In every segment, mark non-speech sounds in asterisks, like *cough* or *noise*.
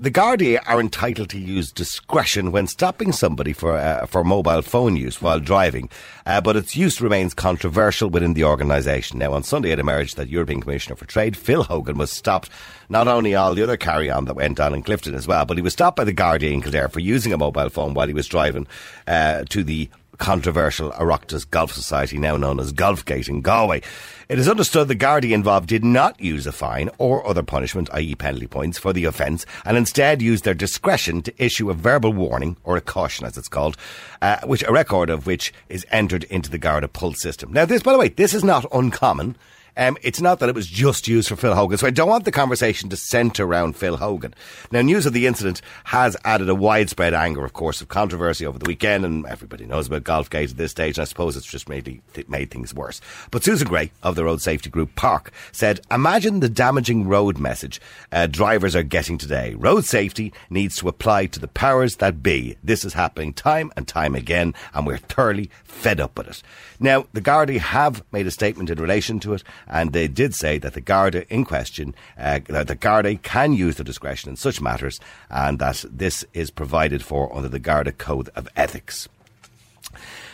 The Gardaí are entitled to use discretion when stopping somebody for uh, for mobile phone use while driving, uh, but its use remains controversial within the organisation. Now, on Sunday, it emerged that European Commissioner for Trade Phil Hogan was stopped. Not only all the other carry on that went on in Clifden as well, but he was stopped by the Gardaí in Kildare for using a mobile phone while he was driving uh, to the controversial Oireachtas Golf Society, now known as Golfgate in Galway. It is understood the Gardaí involved did not use a fine or other punishment, i.e., penalty points, for the offence, and instead used their discretion to issue a verbal warning, or a caution as it's called, uh, which a record of which is entered into the Garda Pulse system. Now, this, by the way, this is not uncommon. Um, it's not that it was just used for Phil Hogan. So I don't want the conversation to centre around Phil Hogan. Now, news of the incident has added a widespread anger, of course, of controversy over the weekend, and everybody knows about Golfgate at this stage, and I suppose it's just made, made things worse. But Susan Gray of the road safety group PARC said, Imagine the damaging road message uh, drivers are getting today. Road safety needs to apply to the powers that be. This is happening time and time again, and we're thoroughly fed up with it. Now, the Gardaí have made a statement in relation to it, and they did say that the Garda in question, uh, that the Garda can use their discretion in such matters, and that this is provided for under the Garda Code of Ethics.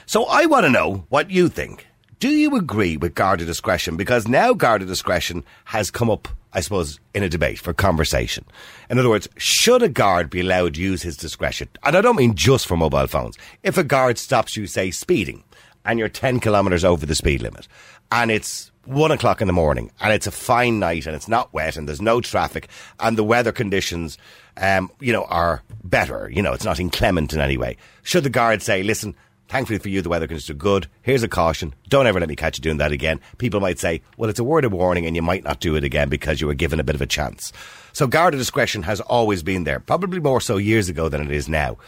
So I want to know what you think. Do you agree with Garda discretion? Because now Garda discretion has come up, I suppose, in a debate for conversation. In other words, should a guard be allowed to use his discretion? And I don't mean just for mobile phones. If a guard stops you, say, speeding, and you're 10 kilometres over the speed limit, and it's one o'clock in the morning and it's a fine night and it's not wet and there's no traffic and the weather conditions, um, you know, are better. You know, it's not inclement in any way. Should the guard say, listen, thankfully for you, the weather conditions are good. Here's a caution. Don't ever let me catch you doing that again. People might say, well, it's a word of warning and you might not do it again because you were given a bit of a chance. So guard discretion has always been there, probably more so years ago than it is now.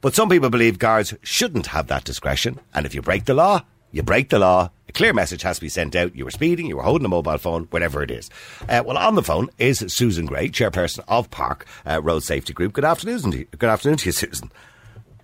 But some people believe guards shouldn't have that discretion. And if you break the law, you break the law. A clear message has to be sent out. You were speeding, you were holding a mobile phone, whatever it is. Uh, well, on the phone is Susan Gray, chairperson of PARC uh, Road Safety Group. Good afternoon, to you. good afternoon to you, Susan.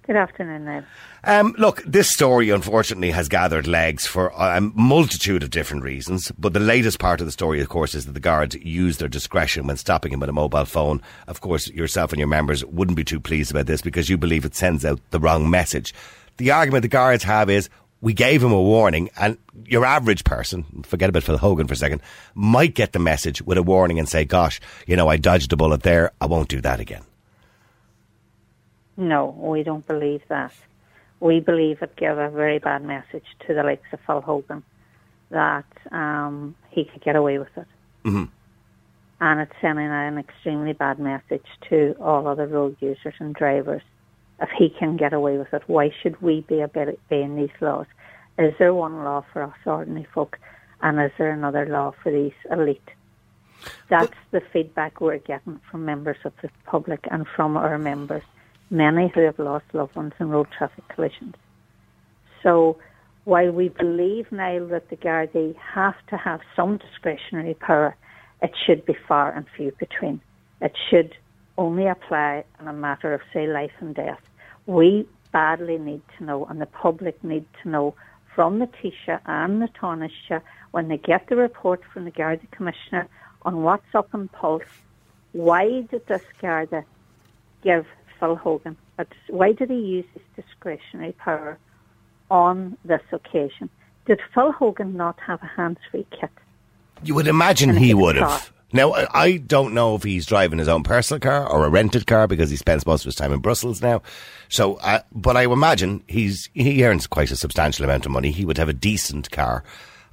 Good afternoon, Ned. Um, look, this story unfortunately has gathered legs for a multitude of different reasons. But the latest part of the story, of course, is that the guards used their discretion when stopping him with a mobile phone. Of course, yourself and your members wouldn't be too pleased about this because you believe it sends out the wrong message. The argument the guards have is we gave him a warning, and your average person, forget about Phil Hogan for a second, might get the message with a warning and say, gosh, you know, I dodged a bullet there, I won't do that again. No, we don't believe that. We believe it gave a very bad message to the likes of Phil Hogan that um, he could get away with it. Mm-hmm. And it's sending an extremely bad message to all other road users and drivers if he can get away with it, why should we be obeying these laws? Is there one law for us ordinary folk, and is there another law for these elite? That's the feedback we're getting from members of the public and from our members, many who have lost loved ones in road traffic collisions. So, while we believe now that the Gardaí have to have some discretionary power, it should be far and few between. It should only apply in a matter of, say, life and death. We badly need to know, and the public need to know from the Taoiseach and the Taoiseach when they get the report from the Garda Commissioner on what's up in Pulse, why did this Garda give Phil Hogan, why did he use his discretionary power on this occasion? Did Phil Hogan not have a hands-free kit? You would imagine he would have. Now, I don't know if he's driving his own personal car or a rented car because he spends most of his time in Brussels now. So, uh, but I imagine he's he earns quite a substantial amount of money. He would have a decent car.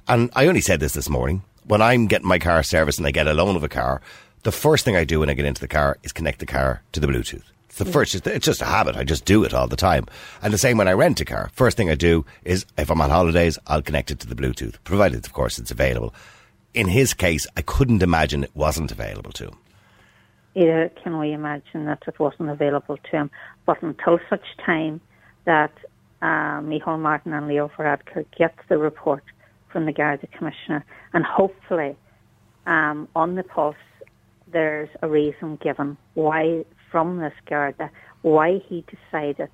And I only said this this morning. When I'm getting my car serviced and I get a loan of a car, the first thing I do when I get into the car is connect the car to the Bluetooth. It's the first, it's just a habit. I just do it all the time. And the same when I rent a car. First thing I do is if I'm on holidays, I'll connect it to the Bluetooth, provided, of course, it's available in his case, I couldn't imagine it wasn't available to him. Either can we imagine that it wasn't available to him, but until such time that uh, Micheál Martin and Leo Varadkar gets the report from the Garda Commissioner, and hopefully um, on the pulse there's a reason given why from this Garda why he decided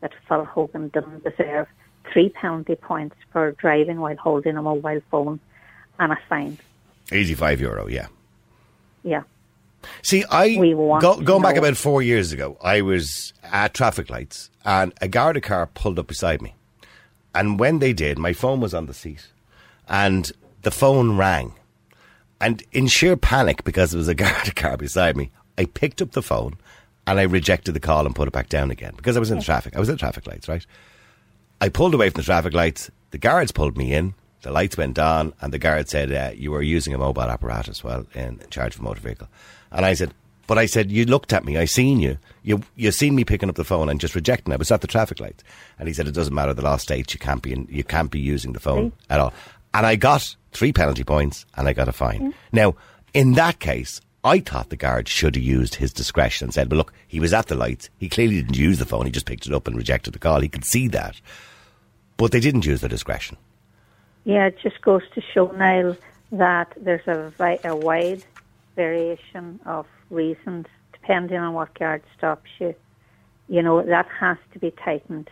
that Phil Hogan didn't deserve three penalty points for driving while holding a mobile phone and a fine. 85 euro, yeah. Yeah. See, I go, going back about four years ago, I was at traffic lights and a Garda car pulled up beside me. And when they did, my phone was on the seat and the phone rang. And in sheer panic, because there was a *laughs* Garda car beside me, I picked up the phone and I rejected the call and put it back down again because I was in the traffic. I was the traffic lights, right? I pulled away from the traffic lights. The guards pulled me in. The lights went on, and the guard said, uh, "You were using a mobile apparatus while in charge of a motor vehicle." And I said, "But I said you looked at me. I seen you. You you seen me picking up the phone and just rejecting. it. I was at the traffic lights." And he said, "It doesn't matter. The law states you can't be in, you can't be using the phone at all." And I got three penalty points, and I got a fine. Now, in that case. I thought the guard should have used his discretion and said, well, look, he was at the lights. He clearly didn't use the phone. He just picked it up and rejected the call. He could see that. But they didn't use their discretion. Yeah, it just goes to show, Niall, that there's a, vi- a wide variation of reasons depending on what guard stops you. You know, that has to be tightened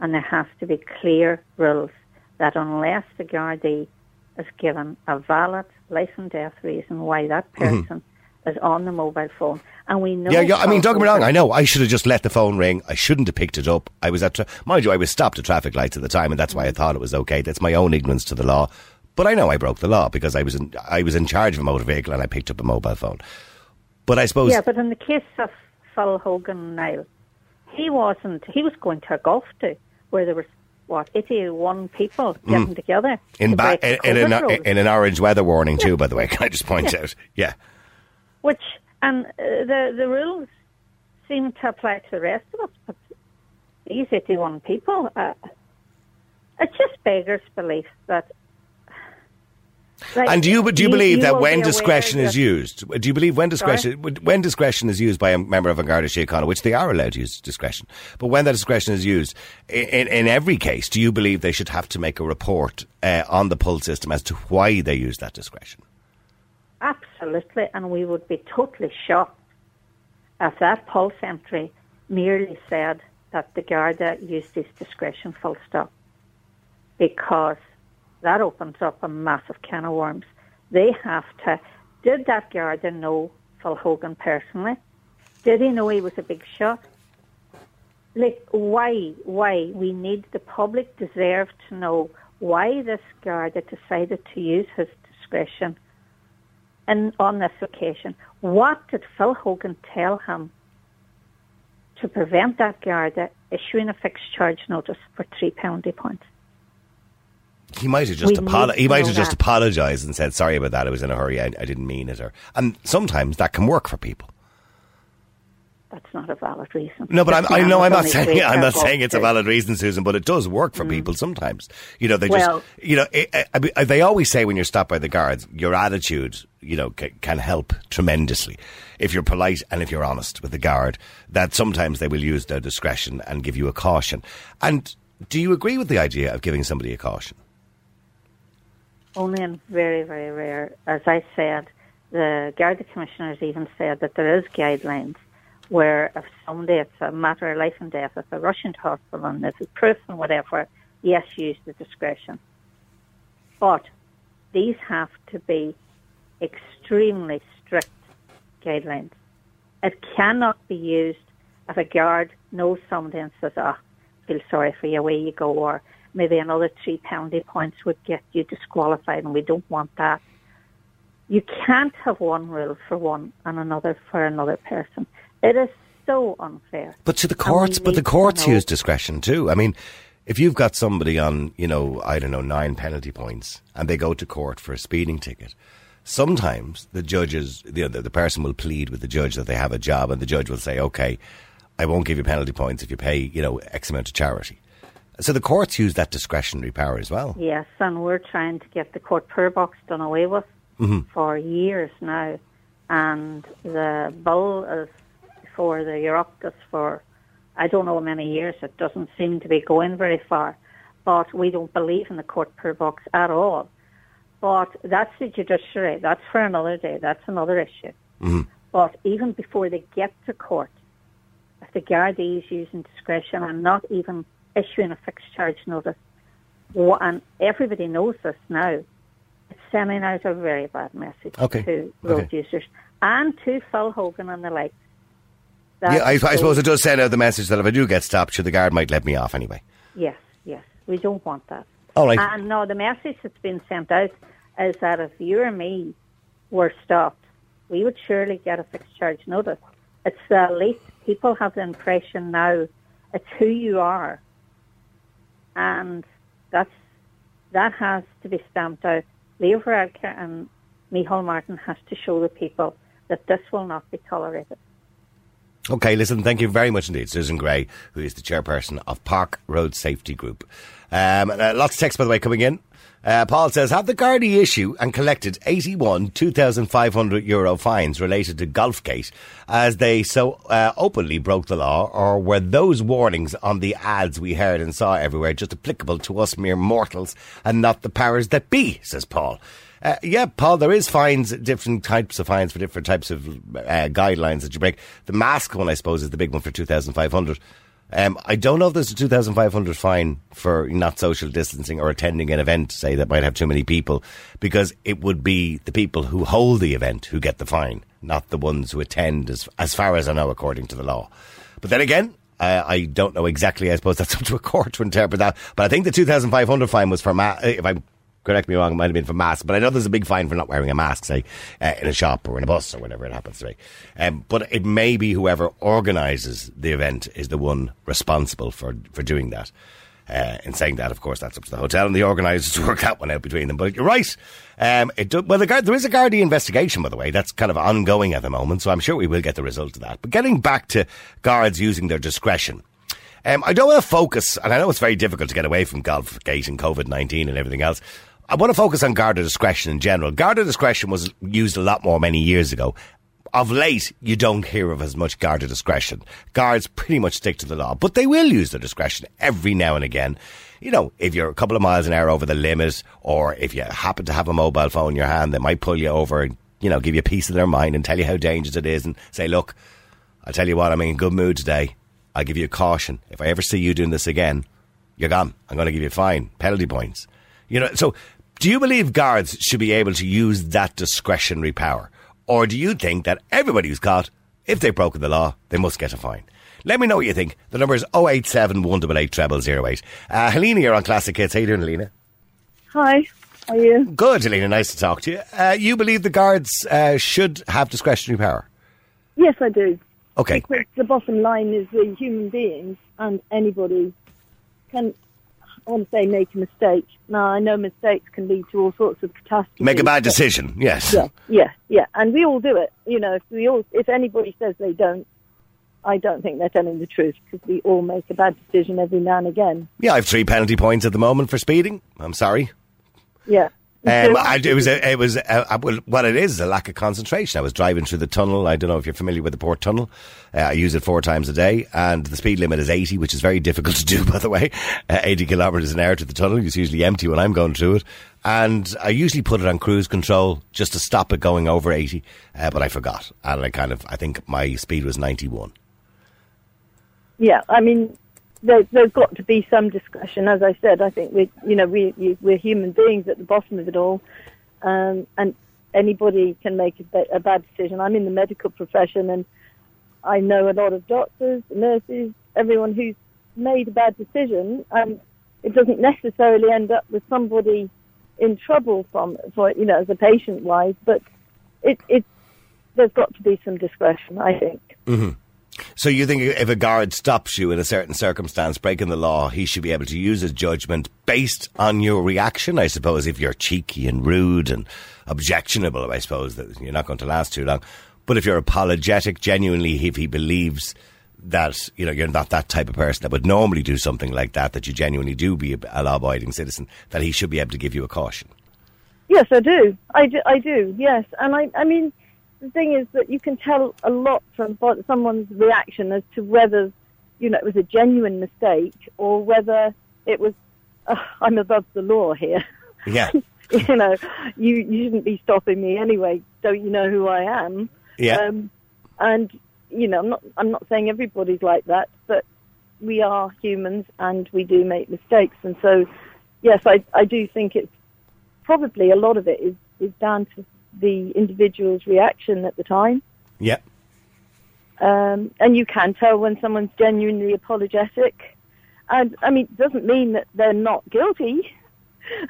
and there has to be clear rules that unless the Gardaí is given a valid life and death reason why that mm-hmm. person is on the mobile phone, and we know... Yeah, yeah. I mean, don't get me wrong. I know I should have just let the phone ring. I shouldn't have picked it up. I was at, tra- mind you, I was stopped at traffic lights at the time, and that's why I thought it was okay. That's my own ignorance to the law. But I know I broke the law because I was in, I was in charge of a motor vehicle and I picked up a mobile phone. But I suppose Yeah, but in the case of Phil Hogan Niall, he wasn't. He was going to a golf do where there was what eighty-one people getting together Mm. in, to ba- in, in, an, in an orange weather warning too. By the way, can I just point out? Yeah. Which and uh, the the rules seem to apply to the rest of us, but these eighty-one people, uh, it just beggars belief that. like, And do you do you believe that when be discretion is that- used, do you believe when discretion when discretion is used by a member of a Garda Síochána, which they are allowed to use discretion, but when that discretion is used in, in every case, do you believe they should have to make a report uh, on the pulse system as to why they use that discretion? Absolutely, and we would be totally shocked if that pulse entry merely said that the Garda used his discretion full stop. Because that opens up a massive can of worms. They have to. Did that Garda know Phil Hogan personally? Did he know he was a big shot? Like, why? Why? We need the public deserve to know why this Garda decided to use his discretion and on this occasion. What did Phil Hogan tell him to prevent that Garda issuing a fixed charge notice for three penalty points? He might have just We apolo- he might have just apologized and said sorry about that. I was in a hurry. I, I didn't mean it. Or and sometimes that can work for people. That's not a valid reason. No, but I'm, I know I'm not on his way saying I'm not saying it's a valid reason, Susan, but it does work for mm. people sometimes. You know, they just Well- you know it, I mean, they always say when you're stopped by the guards, your attitude you know ca- can help tremendously if you're polite and if you're honest with the guard. That sometimes they will use their discretion and give you a caution. And do you agree with the idea of giving somebody a caution? Only in very, very rare. As I said, the Garda commissioners even said that there is guidelines where if somebody, it's a matter of life and death, if they're rushing to hospital and there's proof and whatever, yes, use the discretion. But these have to be extremely strict guidelines. It cannot be used if a guard knows somebody and says, ah, feel sorry for you, away you go, or maybe another three penalty points would get you disqualified, and we don't want that. You can't have one rule for one and another for another person. It is so unfair. But to the courts, but the courts use discretion too. I mean, if you've got somebody on, you know, I don't know, nine penalty points, and they go to court for a speeding ticket, sometimes the judges, you know, the, the person will plead with the judge that they have a job, and the judge will say, "Okay, I won't give you penalty points if you pay, you know, X amount of charity." So the courts use that discretionary power as well. Yes, and we're trying to get the court poor box done away with for years now. And the bill is for the Oireachtas for, I don't know how many years. It doesn't seem to be going very far. But we don't believe in the court poor box at all. But that's the judiciary. That's for another day. That's another issue. Mm-hmm. But even before they get to court, if the Gardaí is using discretion and not even issuing a fixed charge notice, and everybody knows this now, sending out a very bad message Okay. to road Okay. users and to Phil Hogan and the like. Yeah, I, I suppose it does send out the message that if I do get stopped, sure, the guard might let me off anyway. Yes, yes. We don't want that. All right. And no, the message that's been sent out is that if you or me were stopped, we would surely get a fixed charge notice. It's the elite. People have the impression now it's who you are. And that's that has to be stamped out. Leo Varadkar and Micheál Martin has to show the people that this will not be tolerated. Okay, listen, thank you very much indeed, Susan Gray, who is the chairperson of PARC Road Safety Group. Um, uh, lots of text, by the way, coming in. Uh, Paul says, have the Gardaí issue and collected 81 2,500 euro fines related to Golfgate as they so uh, openly broke the law, or were those warnings on the ads we heard and saw everywhere just applicable to us mere mortals and not the powers that be, says Paul. Uh, yeah, Paul, there is fines, different types of fines for different types of uh, guidelines that you break. The mask one, I suppose, is the big one for 2,500. Um, I don't know if there's a 2,500 fine for not social distancing or attending an event, say, that might have too many people, because it would be the people who hold the event who get the fine, not the ones who attend, as, as far as I know, according to the law. But then again, uh, I don't know exactly. I suppose *laughs* that's up to a court to interpret that. But I think the 2,500 fine was for, ma- if I'm correct me wrong, it might have been for masks, but I know there's a big fine for not wearing a mask, say, uh, in a shop or in a bus or whatever it happens to be. Um, but it may be whoever organises the event is the one responsible for, for doing that. Uh, in saying that, of course, that's up to the hotel and the organisers to *laughs* work that one out between them. But you're right. Um, do, well, the there is a Gardaí investigation, by the way, that's kind of ongoing at the moment, so I'm sure we will get the result of that. But getting back to guards using their discretion. Um, I don't want to focus, and I know it's very difficult to get away from Golfgate and COVID 19 and everything else. I want to focus on Garda discretion in general. Garda discretion was used a lot more many years ago. Of late, you don't hear of as much Garda discretion. Guards pretty much stick to the law, but they will use their discretion every now and again. You know, if you're a couple of miles an hour over the limit, or if you happen to have a mobile phone in your hand, they might pull you over and, you know, give you a piece of their mind and tell you how dangerous it is and say, look, I'll tell you what, I'm in a good mood today. I'll give you a caution. If I ever see you doing this again, you're gone. I'm going to give you a fine, penalty points. You know, so do you believe guards should be able to use that discretionary power? Or do you think that everybody who's caught, if they've broken the law, they must get a fine? Let me know what you think. The number is 087 188 0008. Uh, Helena, you're on Classic Hits. How you doing, Helena? Hi, how are you? Good, Helena. Nice to talk to you. Uh, you believe the guards uh, should have discretionary power? Yes, I do. Okay. Because the bottom line is we're human beings, and anybody can, want to say, make a mistake. Now, I know mistakes can lead to all sorts of catastrophes. Make a bad decision, yes. Yeah, yeah, yeah, and we all do it. You know, if we all, if anybody says they don't, I don't think they're telling the truth because we all make a bad decision every now and again. Yeah, I have three penalty points at the moment for speeding. I'm sorry. Yeah. Um, *laughs* I, it was a, it was a, a, well, what it is is a lack of concentration. I was driving through the tunnel. I don't know if you're familiar with the port tunnel. Uh, I use it four times a day, and the speed limit is 80, which is very difficult *laughs* to do, by the way. Uh, 80 kilometres an hour to the tunnel. It's usually empty when I'm going through it, and I usually put it on cruise control just to stop it going over 80. Uh, but I forgot, and I kind of I think my speed was 91. Yeah, I mean, there, there's got to be some discretion. As I said, I think we, you know, we we're human beings at the bottom of it all, um, and anybody can make a, a bad decision. I'm in the medical profession, and I know a lot of doctors, nurses, everyone who's made a bad decision. Um, it doesn't necessarily end up with somebody in trouble from, for you know, as a patient wise, but it it there's got to be some discretion. I think. So you think if a guard stops you in a certain circumstance, breaking the law, he should be able to use his judgment based on your reaction? I suppose if you're cheeky and rude and objectionable, I suppose that you're not going to last too long. But if you're apologetic, genuinely, if he believes that you know you're not that type of person that would normally do something like that, that you genuinely do be a, law-abiding citizen, that he should be able to give you a caution. Yes, I do. I do. I do. Yes, and I. I mean, the thing is that you can tell a lot from someone's reaction as to whether, you know, it was a genuine mistake or whether it was. Uh, I'm above the law here. Yeah, *laughs* you know, you you shouldn't be stopping me anyway. Don't you know who I am? yeah. Um, and you know, I'm not, I'm not saying everybody's like that, but we are humans and we do make mistakes. And so, yes, I, I do think it's probably a lot of it is, is down to the individual's reaction at the time. Yeah. Um, and you can tell when someone's genuinely apologetic. And I mean, it doesn't mean that they're not guilty. *laughs*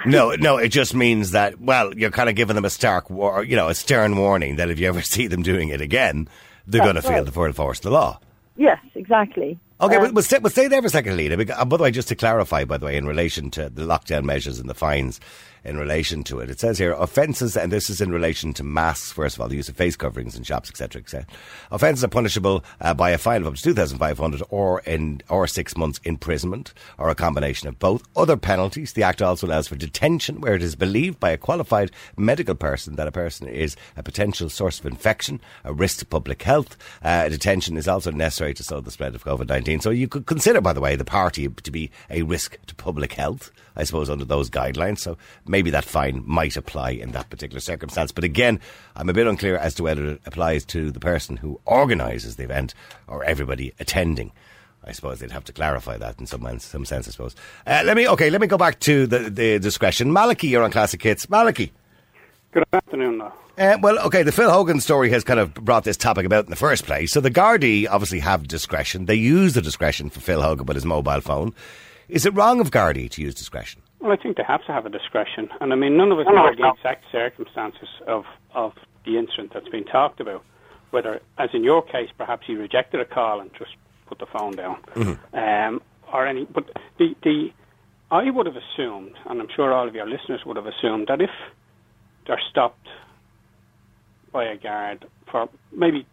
No, no, it just means that, well, you're kind of giving them a stark, war, you know, a stern warning that if you ever *laughs* see them doing it again, they're going to That's feel the full force of the law. Yes, exactly. Okay, Um, but, stay, but stay there for a second, Lena. Because, uh, by the way, just to clarify, by the way, in relation to the lockdown measures and the fines in relation to it, it says here offences, and this is in relation to masks, first of all, the use of face coverings in shops, etc., etc. Offences are punishable uh, by a fine of up to 2500 or in or six months imprisonment, or a combination of both. Other penalties, the Act also allows for detention where it is believed by a qualified medical person that a person is a potential source of infection, a risk to public health. Uh, detention is also necessary to slow the spread of COVID 19. So you could consider, by the way, the party to be a risk to public health, I suppose, under those guidelines. So maybe that fine might apply in that particular circumstance. But again, I'm a bit unclear as to whether it applies to the person who organises the event or everybody attending. I suppose they'd have to clarify that in some, some sense, I suppose. Uh, let me, okay, let me go back to the, the discretion. Malachy, you're on Classic Hits. Malachy. Good afternoon, though. Uh, well, okay, the Phil Hogan story has kind of brought this topic about in the first place. So the Gardaí obviously have discretion. They use the discretion for Phil Hogan with his mobile phone. Is it wrong of Gardaí to use discretion? Well, I think they have to have a discretion, and I mean, none of us know the exact circumstances of of the incident that's been talked about. Whether, as in your case, perhaps he rejected a call and just put the phone down, um, or any. But the the I would have assumed, and I'm sure all of your listeners would have assumed, that if they're stopped by a guard for maybe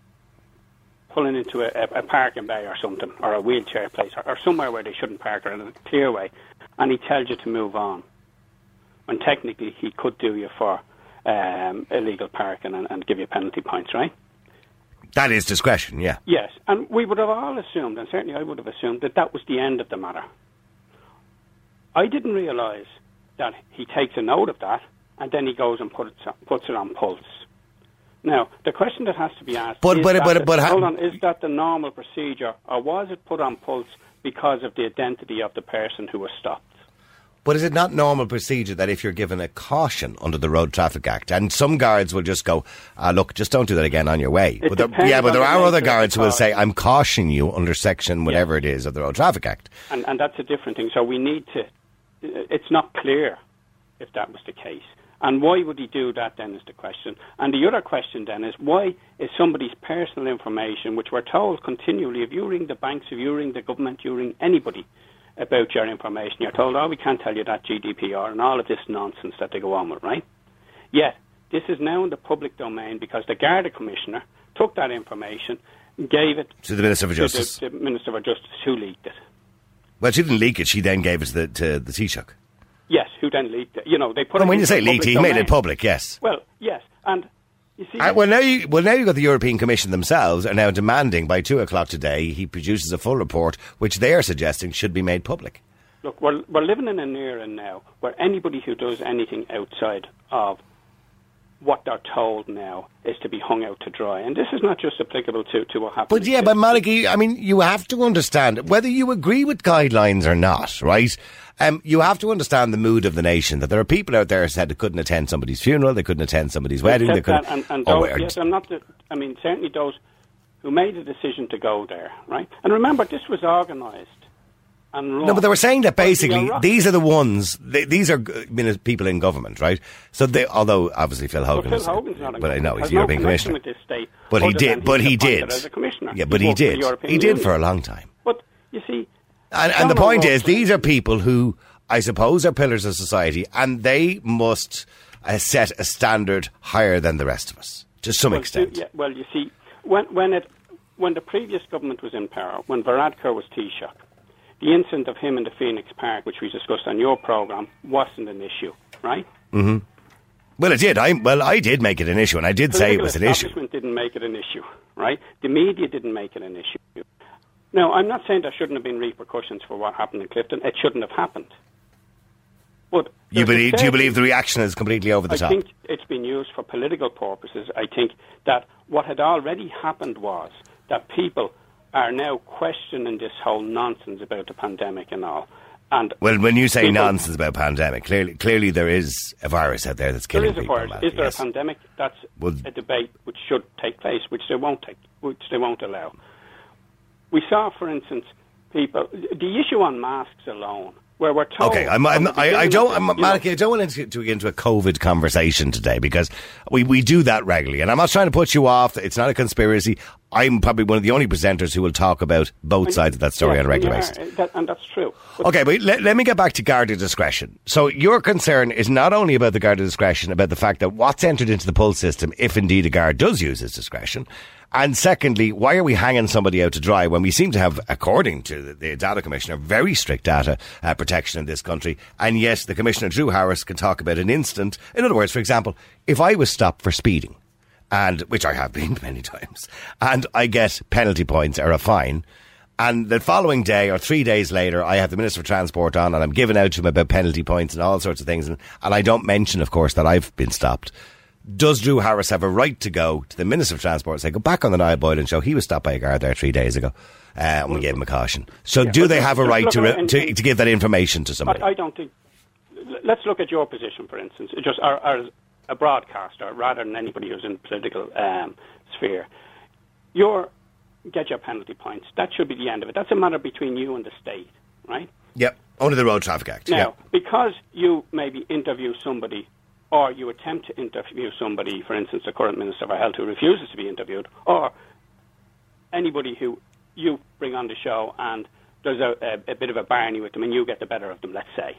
pulling into a, a, a parking bay or something, or a wheelchair place, or, or somewhere where they shouldn't park, or in a clear way, and he tells you to move on. When technically he could do you for um, illegal parking and, and give you penalty points, right? That is discretion, yeah. Yes, and we would have all assumed, and certainly I would have assumed, that that was the end of the matter. I didn't realise that he takes a note of that and then he goes and puts it, puts it on pulse. Now, the question that has to be asked But- is but- that but- the- but hold on, is that the normal procedure or was it put on pulse because of the identity of the person who was stopped? But is it not normal procedure that if you're given a caution under the Road Traffic Act, and some guards will just go, ah, look, just don't do that again on your way. It but there, yeah, but there are other guards who will say. I'm cautioning you under section whatever it is of the Road Traffic Act. and and that's a different thing. So we need to. It's not clear if that was the case, and why would he do that? Then is the question. And the other question then is why is somebody's personal information, which we're told continually, if you ring the banks, if you ring the government, you ring anybody about your information, you're told, oh, we can't tell you that GDPR and all of this nonsense that they go on with, right? Yet this is now in the public domain because the Garda Commissioner took that information, gave it To the Minister for Justice. the, the Minister for Justice, who leaked it. Well, she didn't leak it. She then gave it to the, to the Taoiseach. Yes, who then leaked it? You know, they put it when you say leaked, he made it public, yes. Well, yes, and you see, Uh, well, now you well now you've got the European Commission themselves are now demanding by two o'clock today he produces a full report, which they are suggesting should be made public. look, we're we're living in an era now where anybody who does anything outside of what they're told now is to be hung out to dry, and this is not just applicable to, to what happened. But yeah, but Malachy, I mean, you have to understand whether you agree with guidelines or not, right? Um, you have to understand the mood of the nation. That there are people out there who said they couldn't attend somebody's funeral, they couldn't attend somebody's wedding, they couldn't. and, and oh, those, or- yes, I'm not. The, I mean, certainly those who made the decision to go there, right? And remember, this was organised and run. No, but they were saying that basically these are the ones. They, these are uh, min- people in government, right? So they, although obviously Phil Well, Hogan, Phil is- Hogan's not but I know he's the no European Commissioner. with this state But he did. But he did. as a commissioner. Yeah, but he did. He did Union. for a long time. But you see, And, and the point is, these are people who, I suppose, are pillars of society, and they must uh, set a standard higher than the rest of us, to some well, extent. Yeah, well, you see, when when it when the previous government was in power, when Varadkar was Taoiseach, the incident of him in the Phoenix Park, which we discussed on your program, wasn't an issue, right? Mhm. Well, it did. I well, I did make it an issue, and I did say it was an issue. establishment didn't make it an issue, right? The media didn't make it an issue. Now, I'm not saying there shouldn't have been repercussions for what happened in Clifden. It shouldn't have happened. But You believe? Do you believe the reaction is completely over the I top? I think it's been used for political purposes. I think that what had already happened was that people are now questioning this whole nonsense about the pandemic and all. And Well, when you say people- nonsense about pandemic, clearly, clearly there is a virus out there that's there killing is a people. virus. Is there yes. a pandemic? That's Well- a debate which should take place, which they won't take, which they won't allow. We saw, for instance, people. The issue on masks alone, where we're told. Okay, I'm, I'm, I, I don't, I'm, Malachy, I don't want to, get into a COVID conversation today because we, we do that regularly. And I'm not trying to put you off. It's not a conspiracy. I'm probably one of the only presenters who will talk about both sides of that story on a regular basis. that- and that's true. But Okay, but let, let me get back to Garda discretion. So your concern is not only about the Garda discretion, about the fact that what's entered into the pulse system, if indeed a guard does use his discretion, and secondly, why are we hanging somebody out to dry when we seem to have, according to the, data commissioner, very strict data uh, protection in this country, and yes, the commissioner Drew Harris can talk about an instant. In other words, for example, if I was stopped for speeding, and which I have been *laughs* many times, and I get penalty points or a fine. And the following day or three days later, I have the Minister for Transport on and I'm giving out to him about penalty points and all sorts of things. And, and I don't mention, of course, that I've been stopped. Does Drew Harris have a right to go to the Minister of Transport and say, go back on the Niall Boylan show? He was stopped by a guard there three days ago. Uh, and we gave him a caution. So do they have a right to, re- to, to give that information to somebody? I, I don't think. Let's look at your position, for instance, just as a broadcaster, rather than anybody who's in the political um, sphere. Your get your penalty points. That should be the end of it. That's a matter between you and the state, right? yep. Under the Road Traffic Act. Now, yep. because you maybe interview somebody or you attempt to interview somebody, for instance, the current Minister for Health who refuses to be interviewed, or anybody who you bring on the show and there's a, a, a bit of a barney with them and you get the better of them, let's say.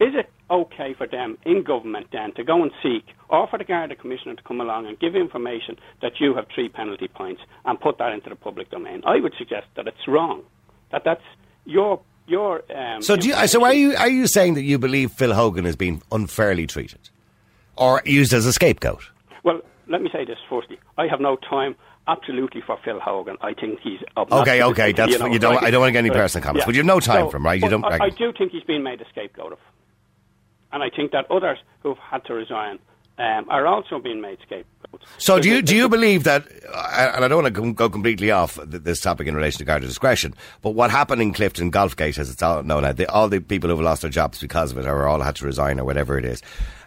Is it okay for them in government then to go and seek, or for the Garda Commissioner to come along and give information that you have three penalty points and put that into the public domain? I would suggest that it's wrong. That that's your your. Um, So do you, so are you are you saying that you believe Phil Hogan is being unfairly treated, or used as a scapegoat? Well, let me say this firstly. I have no time absolutely for Phil Hogan. I think he's Okay, okay, that's you, know, you don't. like- I don't want to get any but- personal comments, but you have no time So, for him, right? You don't. I, I do think he's been made a scapegoat of, and I think that others who've had to resign um, are also being made scapegoats. So do you do you believe that? uh, And I don't want to go completely off this topic in relation to Garda discretion, but what happened in Clifden Golfgate, as it's all known now, all the people who've lost their jobs because of it, or all had to resign, or whatever it is.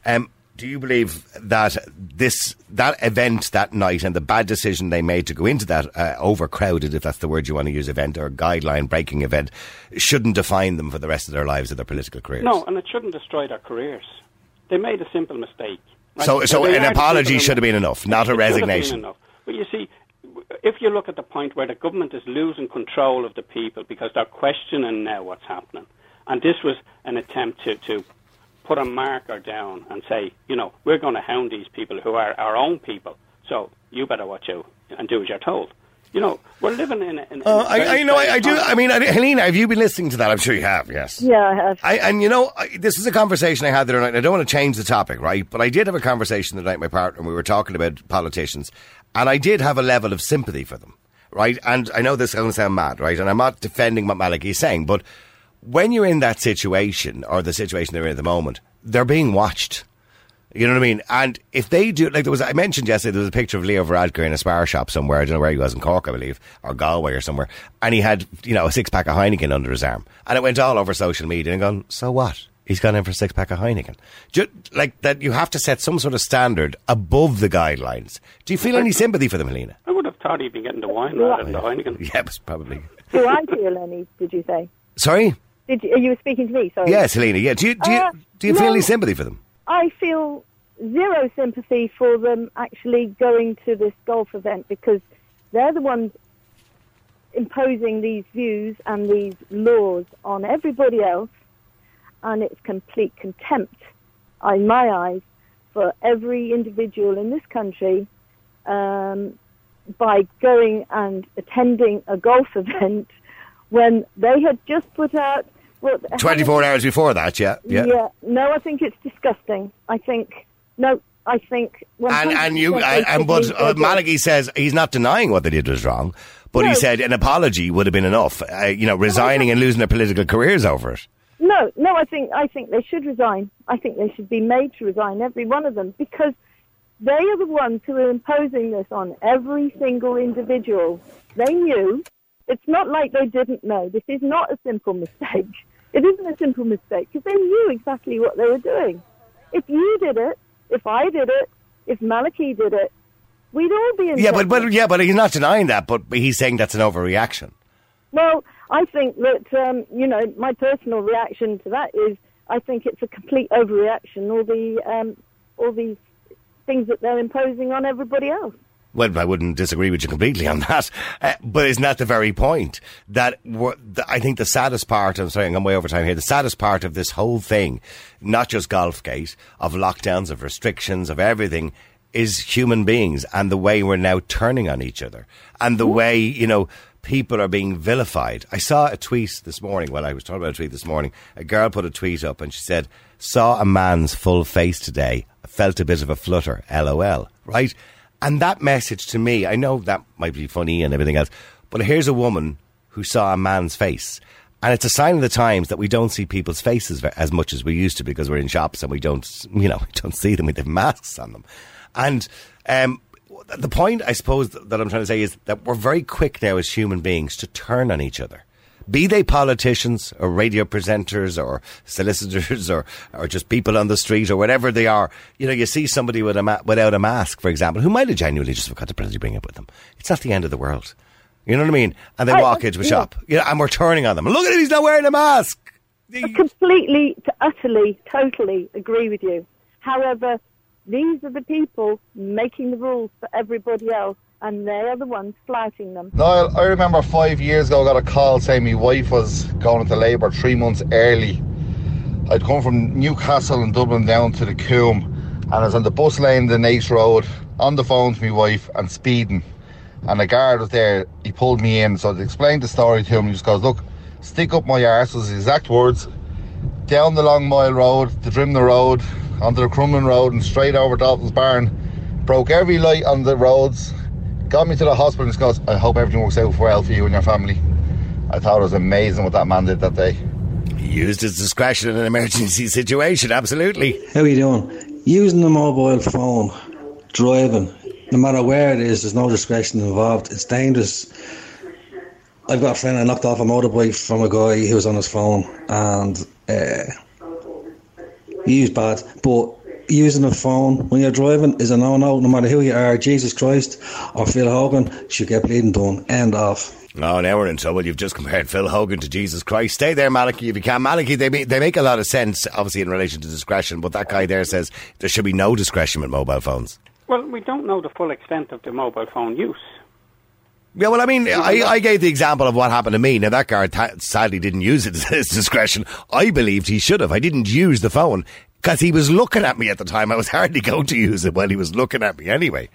Um, do you believe that this that event that night and the bad decision they made to go into that uh, overcrowded, if that's the word you want to use, event or guideline breaking event, shouldn't define them for the rest of their lives or their political careers? No, and it shouldn't destroy their careers. They made a simple mistake. right? So, so they an apology should have been enough, not a It should have been resignation. enough. But you see, if you look at the point where the government is losing control of the people because they're questioning now what's happening, and this was an attempt to, to put a marker down and say, you know, we're going to hound these people who are our own people, so you better watch out and do as you're told. You know, we're living in. a- in, a Uh, I, very I know. I, I do. I mean, Helena, have you been listening to that? I'm sure you have. Yes. Yeah, I have. I, and you know, I, this is a conversation I had the other night. and I don't want to change the topic, right? But I did have a conversation the night with my partner, and we were talking about politicians, and I did have a level of sympathy for them, right? And I know this is going to sound mad, right? And I'm not defending what Malachy is saying, but when you're in that situation or the situation they're in at the moment, they're being watched. You know what I mean? And if they do, like there was, I mentioned yesterday, there was a picture of Leo Varadkar in a spar shop somewhere. I don't know where he was in Cork, I believe, or Galway or somewhere. And he had, you know, a six pack of Heineken under his arm. And it went all over social media and gone, so what? He's gone in for a six pack of Heineken. Just like that, you have to set some sort of standard above the guidelines. Do you feel any sympathy for them, Helena? I would have thought he'd been getting the wine rather than the Heineken. *laughs* Yeah, it's probably. Do I feel any? Did you say? Sorry? Did you, you were speaking to me? Sorry. Yes, Helena. Yeah. Do you, do you, Uh, do you feel no. any sympathy for them? I feel zero sympathy for them actually going to this golf event because they're the ones imposing these views and these laws on everybody else, and it's complete contempt, in my eyes, for every individual in this country um, by going and attending a golf *laughs* event when they had just put out. Well, 24 hours before that, yeah. Yeah. no, I think it's disgusting. I think no, I think. And, and you, 100% and, but uh, says he's not denying what they did was wrong, but he said an apology would have been enough. Uh, you know, resigning and losing their political careers over it. No, no, I think I think they should resign. I think they should be made to resign, every one of them, because They are the ones who are imposing this on every single individual. They knew. It's not like they didn't know. This is not a simple mistake. It isn't a simple mistake because they knew exactly what they were doing. If you did it, if I did it, if Malachy did it, we'd all be in Yeah, but, but yeah, but he's not denying that. But he's saying that's an overreaction. Well, I think that um, you know my personal reaction to that is I think it's a complete overreaction. All the um, all these things that they're imposing on everybody else. Well, I wouldn't disagree with you completely on *laughs* that. Uh, but isn't that the very point? That the, I think the saddest part, I'm sorry, I'm way over time here, the saddest part of this whole thing, not just Golfgate, of lockdowns, of restrictions, of everything, is human beings and the way we're now turning on each other. And the way, you know, people are being vilified. I saw a tweet this morning, well, I was talking about a tweet this morning. A girl put a tweet up and she said, saw a man's full face today, felt a bit of a flutter, lol, right? And that message to me, I know that might be funny and everything else, but here's a woman who saw a man's face. And it's a sign of the times that we don't see people's faces as much as we used to because we're in shops and we don't, you know, *laughs* we don't see them. We have masks on them. And um, the point, I suppose, that I'm trying to say is that we're very quick now as human beings to turn on each other. Be they politicians or radio presenters or solicitors *laughs* or, or just people on the street or whatever they are. You know, you see somebody with a ma- without a mask, for example, who might have genuinely just forgot to bloody bring it with them. It's not the end of the world. You know what I mean? And they I- walk into a shop, you know, and we're turning on them. Look at him, he's not wearing a mask. I completely, utterly, totally agree with you. However, these are the people making the rules for everybody else, and they are the ones flouting them. Niall, I remember five years ago I got a call saying my wife was going into labour three months early. I'd come from Newcastle and Dublin down to the Coombe and I was on the bus lane, the Naas Road, on the phone to my wife and speeding. And a guard was there, he pulled me in. So I explained the story to him. He just goes, Look, stick up my arse was his exact words. Down the Long Mile Road, the Drimnagh Road, onto the Crumlin Road and straight over Dolphin's Barn. Broke every light on the roads, got me to the hospital and just goes, I hope everything works out well for you and your family. I thought it was amazing what that man did that day. He used his discretion in an emergency *laughs* situation, absolutely. How are you doing? Using the mobile phone, driving, no matter where it is, there's no discretion involved. It's dangerous. I've got a friend I knocked off a motorbike from a guy who was on his phone, and uh, he was bad. But using a phone when you're driving is a no-no. No matter who you are, Jesus Christ or Phil Hogan should get bleeding done. End off. Oh, now we're in trouble. You've just compared Phil Hogan to Jesus Christ. Stay there, Malachy, if you can. Malachy, they make, they make a lot of sense, obviously, in relation to discretion, but that guy there says there should be no discretion with mobile phones. Well, we don't know the full extent of the mobile phone use. Yeah, well, I mean, I, I gave the example of what happened to me. Now, that guy ta- sadly didn't use it *laughs* at his discretion. I believed he should have. I didn't use the phone because he was looking at me at the time. I was *laughs* hardly going to use it while he was looking at me anyway.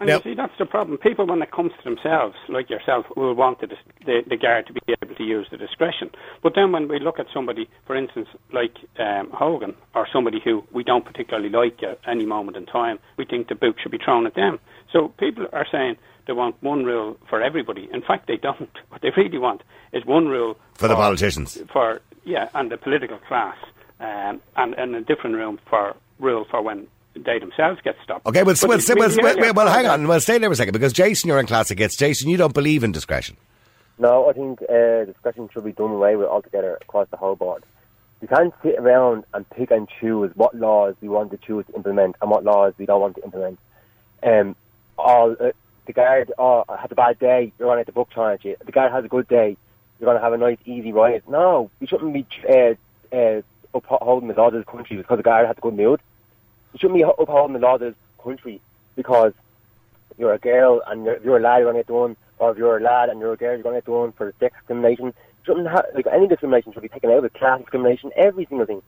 And Yep. you see, that's the problem. People, when it comes to themselves, like yourself, will want the, the, the guard to be able to use the discretion. But then when we look at somebody, for instance, like um, Hogan, or somebody who we don't particularly like at any moment in time, we think the boot should be thrown at them. So people are saying they want one rule for everybody. In fact, they don't. *laughs* What they really want is one rule For the politicians. for yeah, and the political class, um, and, and a different room for rule for when they themselves get stopped. Okay, well, But well, the- well, well, well, well, hang part- on. Well, stay there for a second because Jason, you're in classic hits. Jason, you don't believe in discretion. No, I think uh, discretion should be done away with altogether across the whole board. We can't sit around and pick and choose what laws we want to choose to implement and what laws we don't want to implement. Um, all uh, the guard, oh, I had a bad day, you're going to have to book charge it. The guard has a good day, you're going to have a nice, easy ride. No, we shouldn't be uh, uh, upholding the laws of this country because the guard has a good mood. You shouldn't be upholding the laws of this country because you're a girl and you're, if you're a lad, you're going to get done, or if you're a lad and you're a girl, you're going to get done for sex discrimination. Shouldn't ha- like any discrimination should be taken out of class discrimination, every single thing.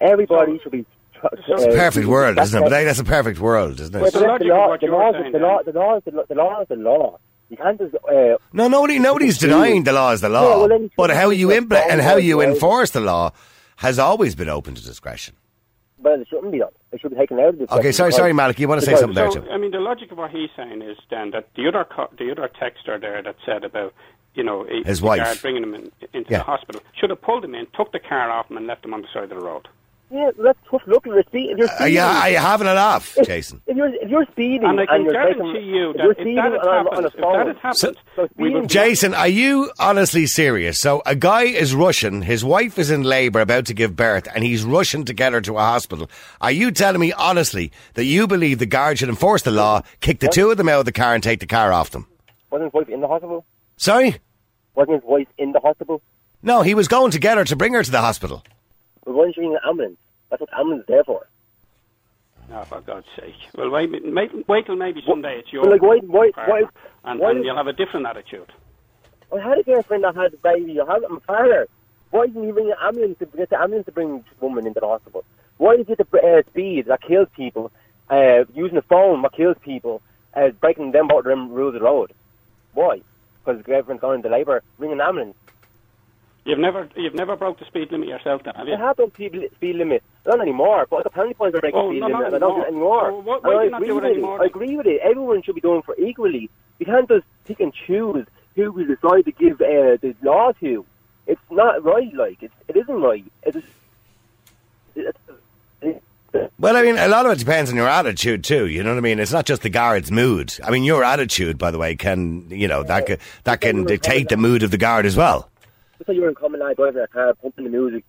Everybody should be. Tr- It's a perfect world, isn't it? But that's a perfect world, isn't it? but The the law, the law, saying the law, the law, is the, law- the law is the law. You can't just. Uh, No, nobody, nobody's denying the law is the Yeah, law. well, but how shouldn't you we implement and how you enforce the law has always been open to discretion. but it shouldn't be done. It should be taken out of the. Okay, sorry, sorry, Malik, you want to say because- something there So, too? I mean, the logic of what he's saying is then that the other co- the other texter there that said about you know a, His the wife. guard bringing him in, into Yeah. the hospital should have pulled him in, took the car off him, and left him on the side of the road. Yeah, that's tough look. If you're, speed, if you're uh, Are speeding, you, are you having it off, if, Jason? If you're if you're speeding And I can you're guarantee taking, you if that you're if that had on, a- on happened, a if that had happened, so we speeding- would Jason, are you honestly serious? So a guy is rushing, his wife is in labour about to give birth, and he's rushing to get her to a hospital. Are you telling me honestly that you believe the guard should enforce the law, kick the two of them out of the car and take the car off them? wasn't his wife in the hospital? Sorry? Wasn't his wife in the hospital? No, he was going to get her to bring her to the hospital. But wasn't she in an ambulance? That's what ambulance is there for. Oh, for God's sake. Well, wait, wait, wait till maybe someday it's your Well, like, why- why- why- and, why- and you'll have a different attitude. I had a girlfriend that had a baby. I had it, I'm a father. Why didn't you ring an ambulance to get the ambulance to bring this woman into the hospital? Why you get the uh, speed that kills people, uh, using the phone that kills people, uh, breaking them out of them rules of the road? Why? Because the girlfriend's gone into labour. Ring an ambulance. You've never, you've never broke the speed limit yourself, then, have you? I have done speed, li- speed limit. Not anymore, but the penalty points are breaking Oh, speed no, limit. and I don't do it anymore. anymore. Oh, why- why I do not agree do it with anymore I agree with it. Everyone should be doing for equally. You can't just pick and choose who we decide to give uh, the law to. It's not right. Like it, it isn't right. It's, it's, it's, Well, I mean, a lot of it depends on your attitude too. You know what I mean? It's not just the guard's mood. I mean, your attitude, by the way, can you know that can, that can dictate the mood of the guard as well. Just like you were in common line driving a car, pumping the music.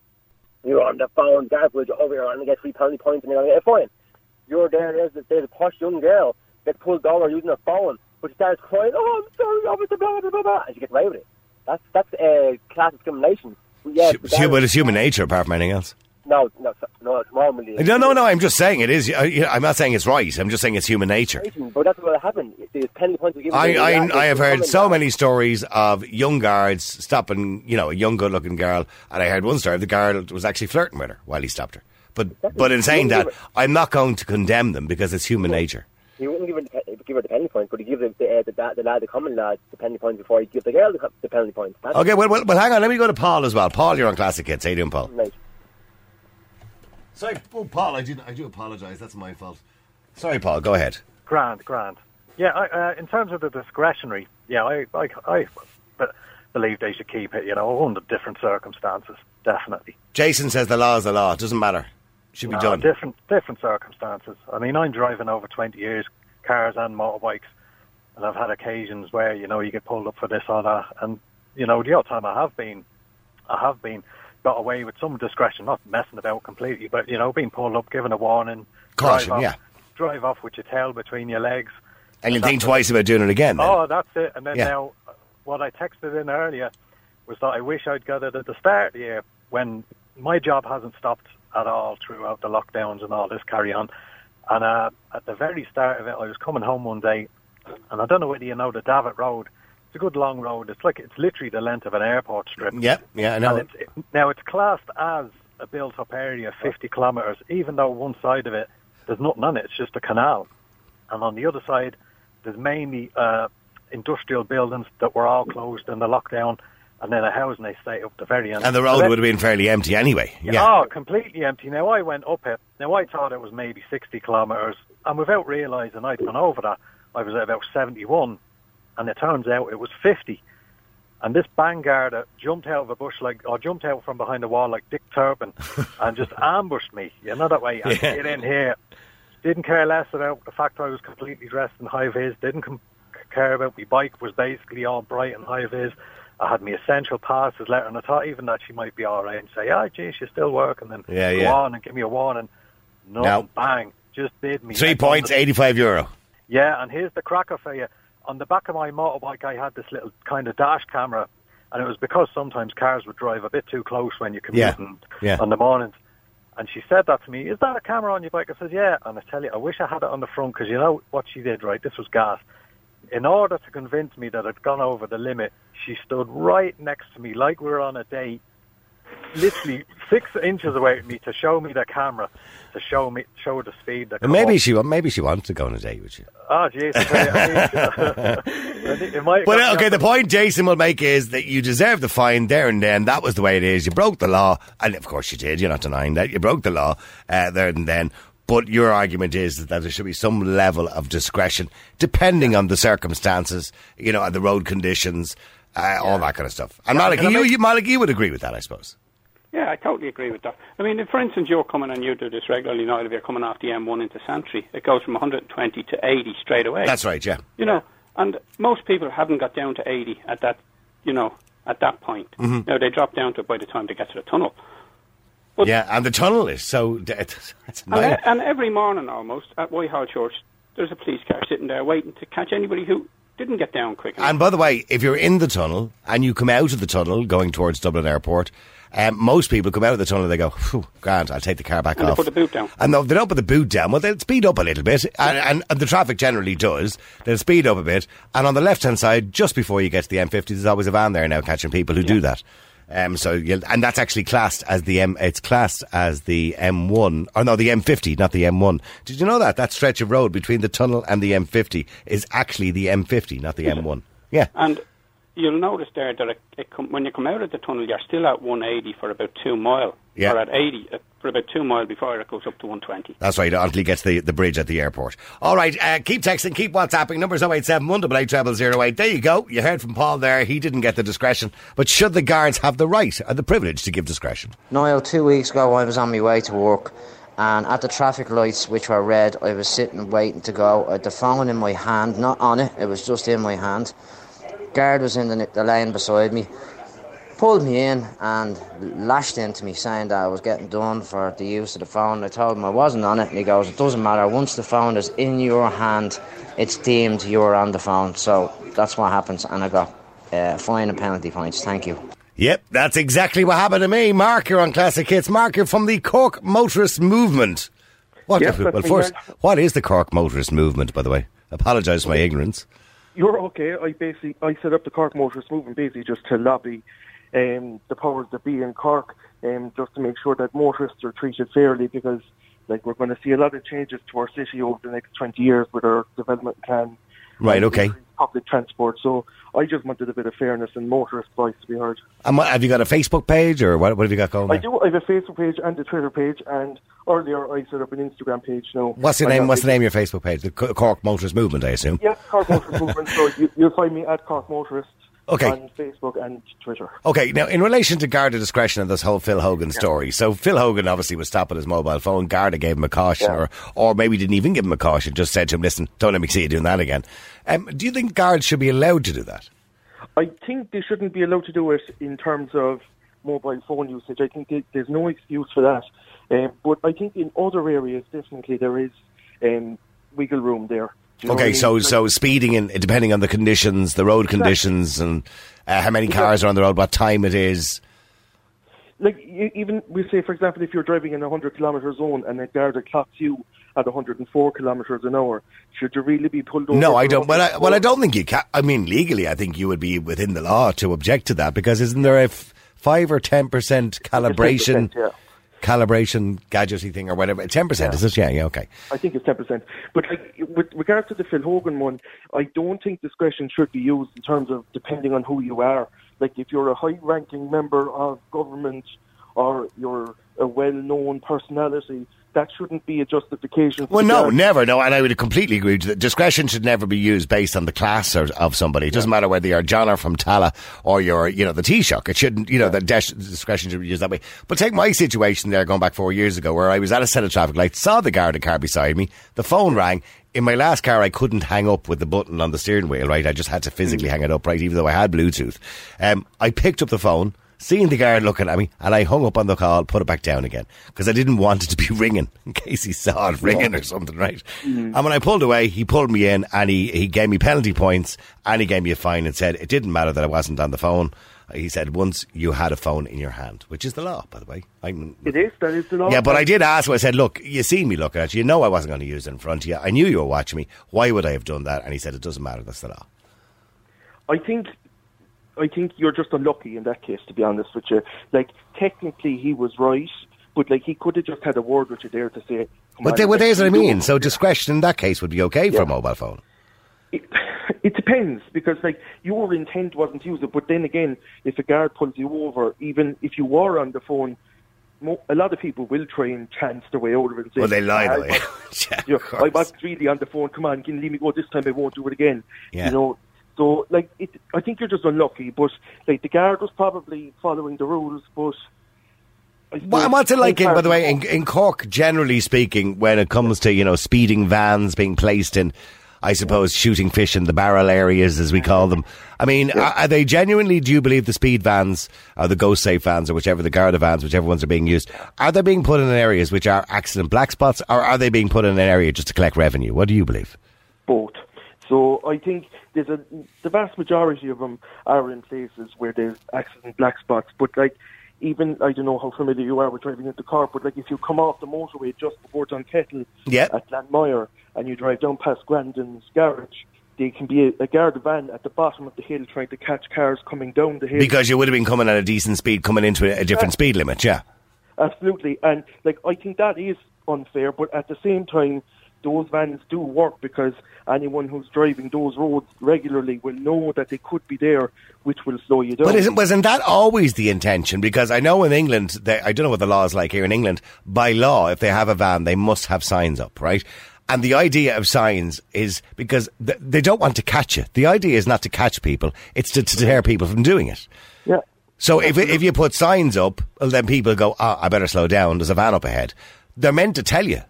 You're on the phone, guys garbage over here, and you get three penalty points, and you're like, "Yeah, fine. You're there. There's a, there's a posh young girl that pulled over using her phone, but she starts crying. Oh, I'm sorry, officer, blah blah blah blah, and she gets away with it. That's that's uh, class discrimination. Yeah, hu- But it's human nature, apart from anything else. No, no, no, it's normally. No, no, no. I'm just saying it is. I- I'm not saying it's right. I'm just saying it's human nature. But that's what happened. There's penalty points were given. I, to I, I have heard so many stories of young guards stopping, you know, a young, good-looking girl, and I heard one story of the girl was actually flirting with her while he stopped her. But, but in saying that, I'm not going to condemn them because it's human nature. He wouldn't give her the, give her the penalty points, but he give the the, uh, the, the, the lad, the common lad, the penalty points before he give the girl the, the penalty points. That's Okay, well, well, well, hang on. Let me go to Paul as well. Paul, you're on Classic Hits. How you doing, Paul? Right. Sorry, oh, Paul, I do, I do apologise. That's my fault. Sorry, Paul. Go ahead. Grand, grand. Yeah, I, uh, in terms of the discretionary, yeah, I, I, I believe they should keep it. You know, under different circumstances, definitely. Jason says the law is the law. It doesn't matter. Should be No, done. different, different circumstances. I mean, I'm driving over 20 years, cars and motorbikes, and I've had occasions where you know you get pulled up for this or that, and you know the odd time I have been, I have been got away with some discretion, not messing about completely, but you know being pulled up, given a warning, Caution, drive off, yeah. drive off with your tail between your legs. And you think it. twice about doing it again. Then. Oh, that's it. And then Yeah. now, what I texted in earlier was that I wish I'd got it at the start of the year when my job hasn't stopped at all throughout the lockdowns and all this carry on. And uh, at the very start of it, I was coming home one day, and I don't know whether you know the Davitt Road. It's a good long road. It's like it's literally the length of an airport strip. Yeah, yeah, I know. It's, it, now it's classed as a built-up area, 50 kilometres, even though one side of it there's nothing on it. It's just a canal, and on the other side there's mainly uh, industrial buildings that were all closed in the lockdown, and then a housing estate up the very end. and the So road that- would have been fairly empty anyway. Yeah. Oh, completely empty. Now I went up it. Now I thought it was maybe 60 kilometres, and without realising I'd gone over that, I was at about 71, and it turns out it was 50. And this Vanguard jumped out of a bush like, or jumped out from behind a wall like Dick Turpin, *laughs* and just ambushed me. You know that way. I Yeah. get in here. Didn't care less about the fact I was completely dressed in high vis. Didn't com- care about my bike was basically all bright and high vis. I had my essential passes letter, and I thought even that she might be all right and say, "Ah, geez, you still working." then Yeah, go yeah. on and give me a warning. No, No. bang, just did me. Three points, eighty-five euro. yeah, and here's the cracker for you. On the back of my motorbike, I had this little kind of dash camera, and it was because sometimes cars would drive a bit too close when you commute Yeah, yeah. on the mornings. And she said that to me, is that a camera on your bike? I said, yeah. And I tell you, I wish I had it on the front because you know what she did, right? This was gas. In order to convince me that I'd gone over the limit, she stood right next to me like we were on a date, literally six inches away from me to show me the camera, to show me, show the speed. That maybe she maybe she wants to go on a date with you. Oh, jeez. I think *laughs* it might have But okay, the point Jason will make is that you deserve the fine there and then. That was the way it is. You broke the law, and of course you did. You're not denying that you broke the law uh, there and then. But your argument is that there should be some level of discretion, depending on the circumstances, you know, and the road conditions, uh, all that kind of stuff. And Malachy, you, make- you, Malachy, you would agree with that, I suppose. Yeah, I totally agree with that. I mean, if, for instance, you're coming and you do this regularly, Niall, if you're coming off the M1 into Santry, it goes from 120 to 80 straight away. That's right, yeah. You know, and most people haven't got down to 80 at that, you know, at that point. Mhm. Now, they drop down to it by the time they get to the tunnel. yeah, and the tunnel is so. *laughs* It's, it's And, and every morning almost at Whitehall Church, there's a police car sitting there waiting to catch anybody who didn't get down quick enough. And by the way, if you're in the tunnel and you come out of the tunnel going towards Dublin Airport, um, most people come out of the tunnel and they go, Phew, Grant, I'll take the car back And they put the boot down. And they don't put the boot down. Well, they'll speed up a little bit. And, and, and the traffic generally does. They'll speed up a bit. And on the left hand side, just before you get to the M50, there's always a van there now catching people who do that. Um, so and that's actually classed as the M. It's classed as the M1, or no, the M50, not the M1. Did you know that that stretch of road between the tunnel and the M50 is actually the M50, not the M1? *laughs* Yeah. And you'll notice there that it, it com- when you come out of the tunnel, you're still at 180 for about two mile, Yeah. or at 80 uh, for about two mile before it goes up to 120. That's right, until he gets the, the bridge at the airport. All right, uh, keep texting, keep WhatsApping. Numbers 087 188 0008. There you go. You heard from Paul there. He didn't get the discretion. But should the guards have the right and the privilege to give discretion? Niall, two weeks ago I was on my way to work and at the traffic lights which were red I was sitting waiting to go. I had the phone in my hand, not on it, it was just in my hand. Guard was in the, the lane beside me, pulled me in and lashed into me saying that I was getting done for the use of the phone. I told him I wasn't on it and he goes, it doesn't matter, once the phone is in your hand it's deemed you're on the phone. So that's what happens and I got uh, fine and penalty points. Thank you. Yep, that's exactly what happened to me. Mark, you're on Classic Hits. Mark, you're from the Cork Motorist Movement. What, Yes, well, first, what is the Cork Motorist Movement, by the way? Apologise for my ignorance. You're okay. I basically I set up the Cork Motorist Movement basically just to lobby um, the powers that be in Cork, um, just to make sure that motorists are treated fairly because like we're going to see a lot of changes to our city over the next 20 years with our development plan, Right, okay. public transport. So I just wanted a bit of fairness and motorist voice to be heard. And what, have you got a Facebook page or what, what have you got going I there? do. I have a Facebook page and a Twitter page, and earlier I set up an Instagram page. Now, What's the I name? What's the name of your Facebook page? The Cork Motorist Movement, I assume. Yeah, Cork Motorist Movement. So you, you'll find me at Cork Motorist Okay. on Facebook and Twitter. Okay, now in relation to Garda discretion and this whole Phil Hogan story, so Phil Hogan obviously was stopping his mobile phone. Garda gave him a caution, or or maybe didn't even give him a caution. Just said to him, "Listen, don't let me see you doing that again." Um, do you think guards should be allowed to do that? I think they shouldn't be allowed to do it in terms of mobile phone usage. I think there- there's no excuse for that. Um, but I think in other areas, definitely there is um, wiggle room there. Do you know what I okay, mean? so Like- so speeding in depending on the conditions, the road conditions, and uh, how many cars are on the road, what time it is. like even we say, for example, if you're driving in a 100 kilometre zone and a guard clocks you at 104 kilometres an hour, should you really be pulled over? No, I don't. Well, I, well, I don't think you can. I mean, legally, I think you would be within the law to object to that because isn't there a f- five or ten percent calibration, 10%, yeah. Calibration gadgety thing or whatever? Ten percent is it? Yeah, yeah, okay. I think it's ten percent. But like with regards to the Phil Hogan one, I don't think discretion should be used in terms of depending on who you are. Like if you're a high-ranking member of government or you're a well-known personality, that shouldn't be a justification. Well, no, never. No, and I would completely agree. you. Discretion should never be used based on the class or, of somebody. It doesn't matter whether you're John or from Tallaght or you're, you know, the Taoiseach. It shouldn't, you know, the des- discretion should be used that way. But take my situation there, going back four years ago, where I was at a set of traffic lights, saw the guard car beside me, the phone rang. In my last car, I couldn't hang up with the button on the steering wheel, right? I just had to physically hang it up, right? Even though I had Bluetooth. Um, I picked up the phone, seeing the guard looking at me, and I hung up on the call, put it back down again. Because I didn't want it to be *laughs* ringing, in case he saw it ringing or something, right? Mm-hmm. And when I pulled away, he pulled me in and he, he gave me penalty points and he gave me a fine and said it didn't matter that I wasn't on the phone. He said once you had a phone in your hand, which is the law, by the way. I'm, It is. That is the law. yeah, but I did ask. I said, "Look, you see me looking at you. You know I wasn't going to use it in front of you. I knew you were watching me. Why would I have done that?" And he said, "It doesn't matter. That's the law." I think I think you're just unlucky in that case, to be honest with you. Like technically, he was right, but like he could have just had a word with you there to say. But they, well, there's what I mean. So discretion in that case would be okay for a mobile phone. *laughs* It depends because like your intent wasn't to use it, but then again, if a guard pulls you over, even if you were on the phone, mo- a lot of people will try and chance their way out of it. And say, Well, they lie, *laughs* "I yeah. was- Yeah, you of know, I wasn't really on the phone. Come on, can you leave me go this time? I won't do it again. Yeah. You know. So, like, it, I think you're just unlucky. But like, the guard was probably following the rules, but Well, what's it like, in, by the way, in, in Cork, generally speaking, when it comes to, you know, speeding vans being placed in, I suppose, shooting fish in the barrel areas, as we call them. I mean, are, are they genuinely, do you believe the speed vans, or the Go Safe vans, or whichever, the Garda vans, whichever ones are being used, are they being put in areas which are accident black spots, or are they being put in an area just to collect revenue? What do you believe? both. So I think there's a the vast majority of them are in places where there's accident black spots. But like even I don't know how familiar you are with driving into Cork, but like if you come off the motorway just before Dunkettle Yep. at Glanmire and you drive down past Grandin's garage, there can be a, a guard van at the bottom of the hill trying to catch cars coming down the hill. Because you would have been coming at a decent speed, coming into a, a different speed limit, yeah. Absolutely, and like I think that is unfair, but at the same time, those vans do work because anyone who's driving those roads regularly will know that they could be there, which will slow you down. But isn't, wasn't that always the intention? Because I know in England, they, I don't know what the law is like here in England. By law, if they have a van, they must have signs up, right? And the idea of signs is because th- they don't want to catch you. The idea is not to catch people; it's to, to deter people from doing it. Yeah. So if if you put signs up, well, then people go, "Ah, I better slow down. There's a van up ahead." They're meant to tell you,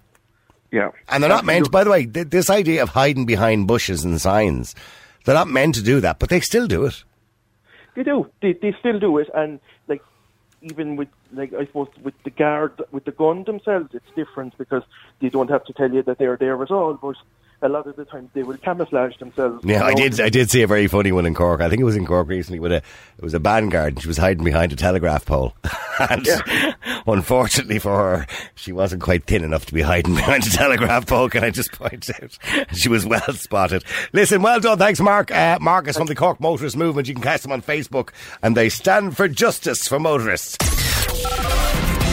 Yeah. and they're not meant. By the way, th- this idea of hiding behind bushes and signs, they're not meant to do that, but they still do it. They do. They they still do it, and like even with like I suppose with the guard with the gun themselves, it's different because they don't have to tell you that they're there at all. But a lot of the time, they will camouflage themselves. Yeah, I did. I did see a very funny one in Cork. I think it was in Cork recently with a it was a band guard. And she was hiding behind a telegraph pole, *laughs* and unfortunately for her, she wasn't quite thin enough to be hiding *laughs* behind a telegraph pole. Can I just point out? She was well spotted. Listen, well done. Thanks, Mark. Uh, Marcus from the Cork Motorist Movement. You can catch them on Facebook, and they stand for justice for motorists.